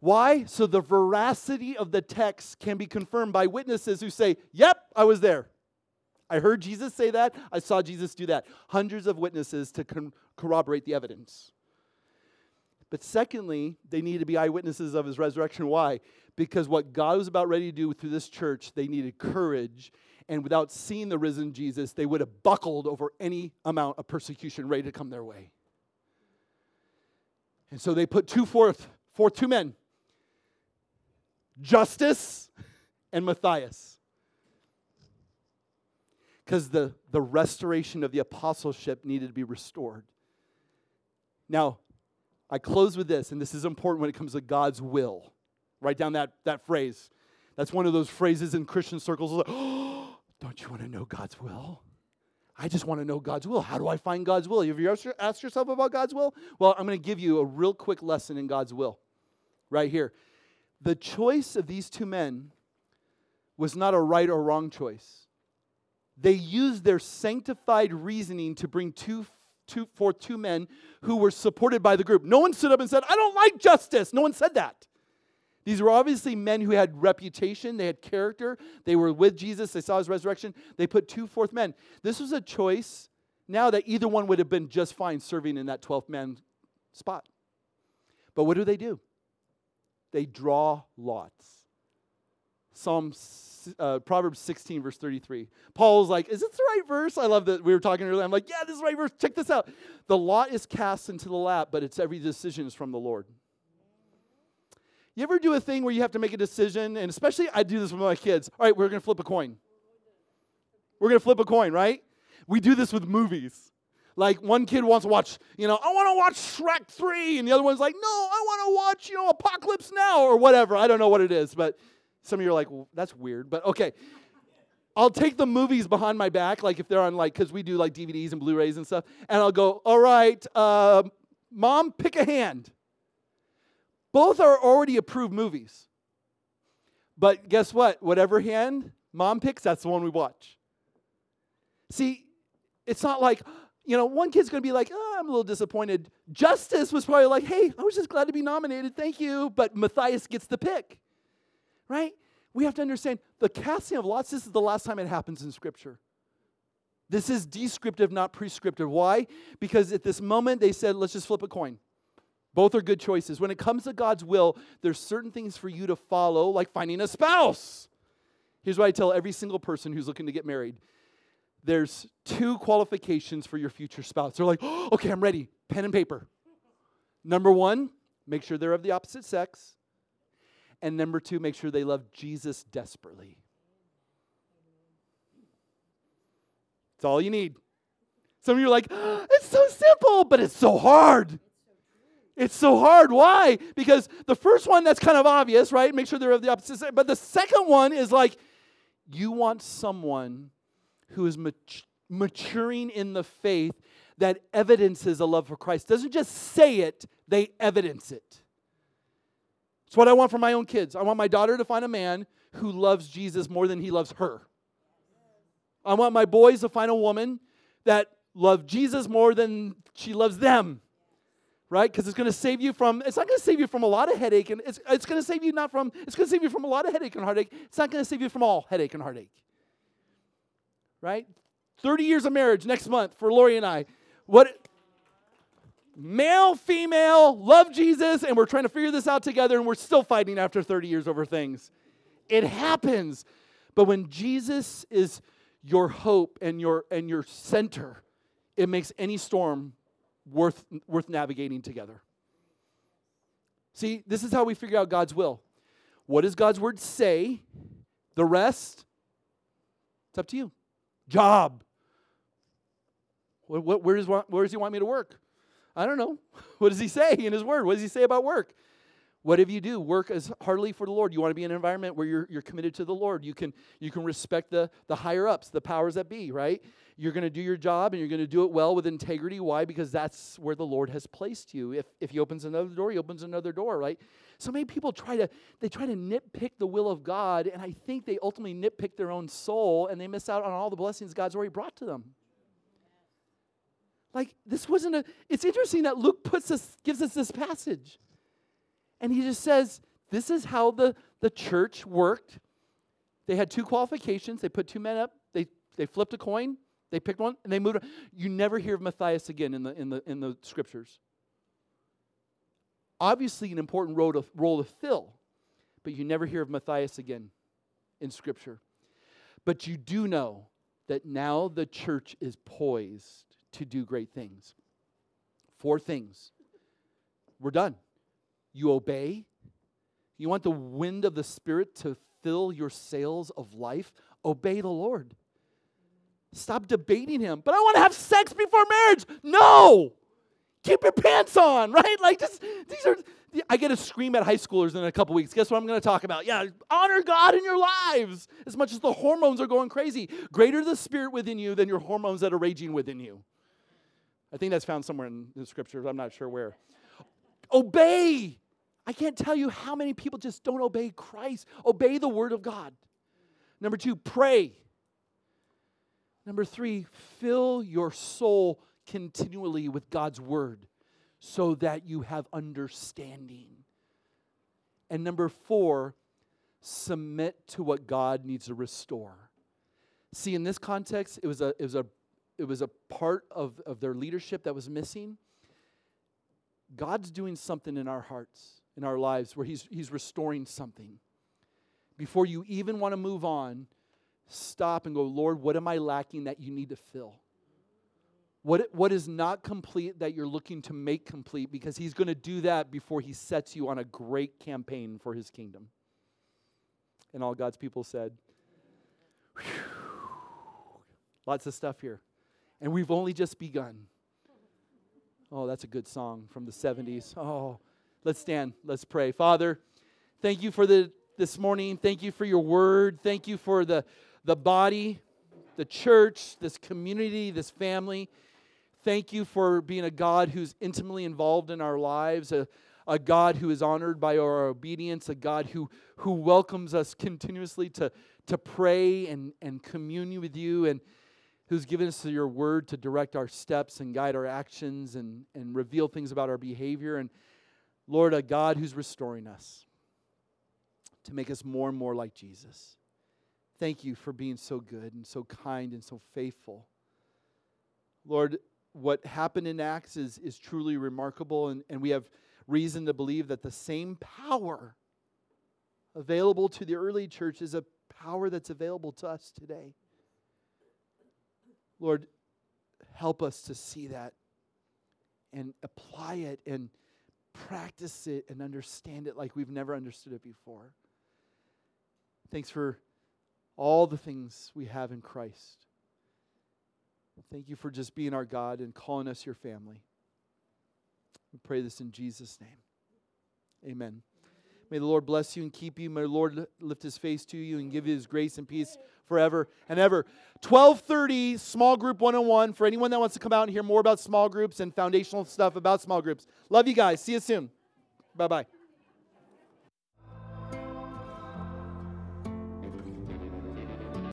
Why? So the veracity of the text can be confirmed by witnesses who say, Yep, I was there. I heard Jesus say that. I saw Jesus do that. Hundreds of witnesses to con- corroborate the evidence. But secondly, they needed to be eyewitnesses of his resurrection. Why? Because what God was about ready to do through this church, they needed courage. And without seeing the risen Jesus, they would have buckled over any amount of persecution ready to come their way. And so they put two forth, forth two men Justus and Matthias. Because the, the restoration of the apostleship needed to be restored. Now, I close with this, and this is important when it comes to God's will. Write down that, that phrase. That's one of those phrases in Christian circles. Like, oh, don't you want to know God's will? I just want to know God's will. How do I find God's will? Have you ever asked yourself about God's will? Well, I'm going to give you a real quick lesson in God's will right here. The choice of these two men was not a right or wrong choice. They used their sanctified reasoning to bring two two, for two men who were supported by the group. No one stood up and said, I don't like Justus. No one said that. These were obviously men who had reputation, they had character, they were with Jesus, they saw his resurrection. They put two forth men. This was a choice now that either one would have been just fine serving in that 12th man spot. But what do they do? They draw lots. Psalm uh, Proverbs 16, verse 33. Paul's like, Is this the right verse? I love that we were talking earlier. I'm like, Yeah, this is the right verse. Check this out. The lot is cast into the lap, but it's every decision is from the Lord. You ever do a thing where you have to make a decision? And especially, I do this with my kids. All right, we're going to flip a coin. We're going to flip a coin, right? We do this with movies. Like one kid wants to watch, you know, I want to watch Shrek 3, and the other one's like, no, I want to watch, you know, Apocalypse Now or whatever. I don't know what it is, but some of you are like, well, that's weird, but okay. I'll take the movies behind my back, like if they're on, like, because we do like DVDs and Blu rays and stuff, and I'll go, all right, uh, mom, pick a hand. Both are already approved movies. But guess what? Whatever hand mom picks, that's the one we watch. See, it's not like, you know, one kid's going to be like, oh, I'm a little disappointed. Justus was probably like, hey, I was just glad to be nominated. Thank you. But Matthias gets the pick right? We have to understand the casting of lots, this is the last time it happens in Scripture. This is descriptive, not prescriptive. Why? Because at this moment they said, let's just flip a coin. Both are good choices. When it comes to God's will, there's certain things for you to follow, like finding a spouse. Here's what I tell every single person who's looking to get married there's two qualifications for your future spouse. They're like, oh, okay, I'm ready. Pen and paper. Number one, make sure they're of the opposite sex. And number two, make sure they love Jesus desperately. It's all you need. Some of you are like, oh, it's so simple, but it's so hard. It's so hard. Why? Because the first one, that's kind of obvious, right? Make sure they're of the opposite sex. But the second one is like, you want someone who is mat- maturing in the faith that evidences a love for Christ. Doesn't just say it, they evidence it. It's what I want for my own kids. I want my daughter to find a man who loves Jesus more than he loves her. I want my boys to find a woman that love Jesus more than she loves them. Right? Because it's going to save you from, it's not going to save you from a lot of headache. And it's, it's going to save you not from, it's going to save you from a lot of headache and heartache. It's not going to save you from all headache and heartache. Right? 30 years of marriage next month for Lori and I. What, male, female, love Jesus, and we're trying to figure this out together, and we're still fighting after 30 years over things. It happens. But when Jesus is your hope and your and your center, it makes any storm worth worth navigating together. See, this is how we figure out God's will. What does God's word say? The rest, it's up to you. Job. Where, where, does, where does he want me to work? I don't know. What does he say in his word? What does he say about work? Whatever you do, work as heartily for the Lord. You want to be in an environment where you're, you're committed to the Lord. You can, you can respect the, the higher ups, the powers that be, right? You're going to do your job and you're going to do it well with integrity. Why? Because that's where the Lord has placed you. If, if he opens another door, he opens another door, right? So many people try to, they try to nitpick the will of God, and I think they ultimately nitpick their own soul and they miss out on all the blessings God's already brought to them. Like this wasn't a it's interesting that Luke puts us gives us this passage. And he just says, this is how the, the church worked. They had two qualifications. They put two men up, they they flipped a coin, they picked one, and they moved. on. You never hear of Matthias again in the in the in the scriptures. Obviously, an important role to, role to fill, but you never hear of Matthias again in scripture. But you do know that now the church is poised to do great things. Four things. We're done. You obey. You want the wind of the Spirit to fill your sails of life? Obey the Lord. Stop debating Him. But I want to have sex before marriage. No! Keep your pants on, right? Like, just, these are, I get to scream at high schoolers in a couple weeks. Guess what I'm going to talk about? Yeah, honor God in your lives as much as the hormones are going crazy. Greater the Spirit within you than your hormones that are raging within you. I think that's found somewhere in the scriptures. I'm not sure where. Obey. I can't tell you how many people just don't obey Christ. Obey the word of God. Number two, pray. Number three, fill your soul continually with God's word so that you have understanding. And number four, submit to what God needs to restore. See, in this context, it was a, it was a, it was a part of, of their leadership that was missing. God's doing something in our hearts, in our lives, where He's, he's restoring something. Before you even want to move on, stop and go, Lord, what am I lacking that you need to fill? What, what is not complete that you're looking to make complete? Because He's going to do that before He sets you on a great campaign for His kingdom. And all God's people said, Whew. Lots of stuff here. And we've only just begun. Oh, that's a good song from the 70s. Oh, let's stand. Let's pray. Father, thank you for the this morning. Thank you for your word. Thank you for the the body, the church, this community, this family. Thank you for being a God who's intimately involved in our lives, a, a God who is honored by our obedience, a God who, who welcomes us continuously to, to pray and, and commune with you, and who's given us your word to direct our steps and guide our actions and, and reveal things about our behavior. And Lord, a God who's restoring us to make us more and more like Jesus. Thank you for being so good and so kind and so faithful. Lord, what happened in Acts is, is truly remarkable, and, and we have reason to believe that the same power available to the early church is a power that's available to us today. Lord, help us to see that and apply it and practice it and understand it like we've never understood it before. Thanks for all the things we have in Christ. Thank you for just being our God and calling us your family. We pray this in Jesus' name. Amen. May the Lord bless you and keep you. May the Lord lift his face to you and give you his grace and peace forever and ever. 1230 small group 101 for anyone that wants to come out and hear more about small groups and foundational stuff about small groups. Love you guys. See you soon. Bye-bye.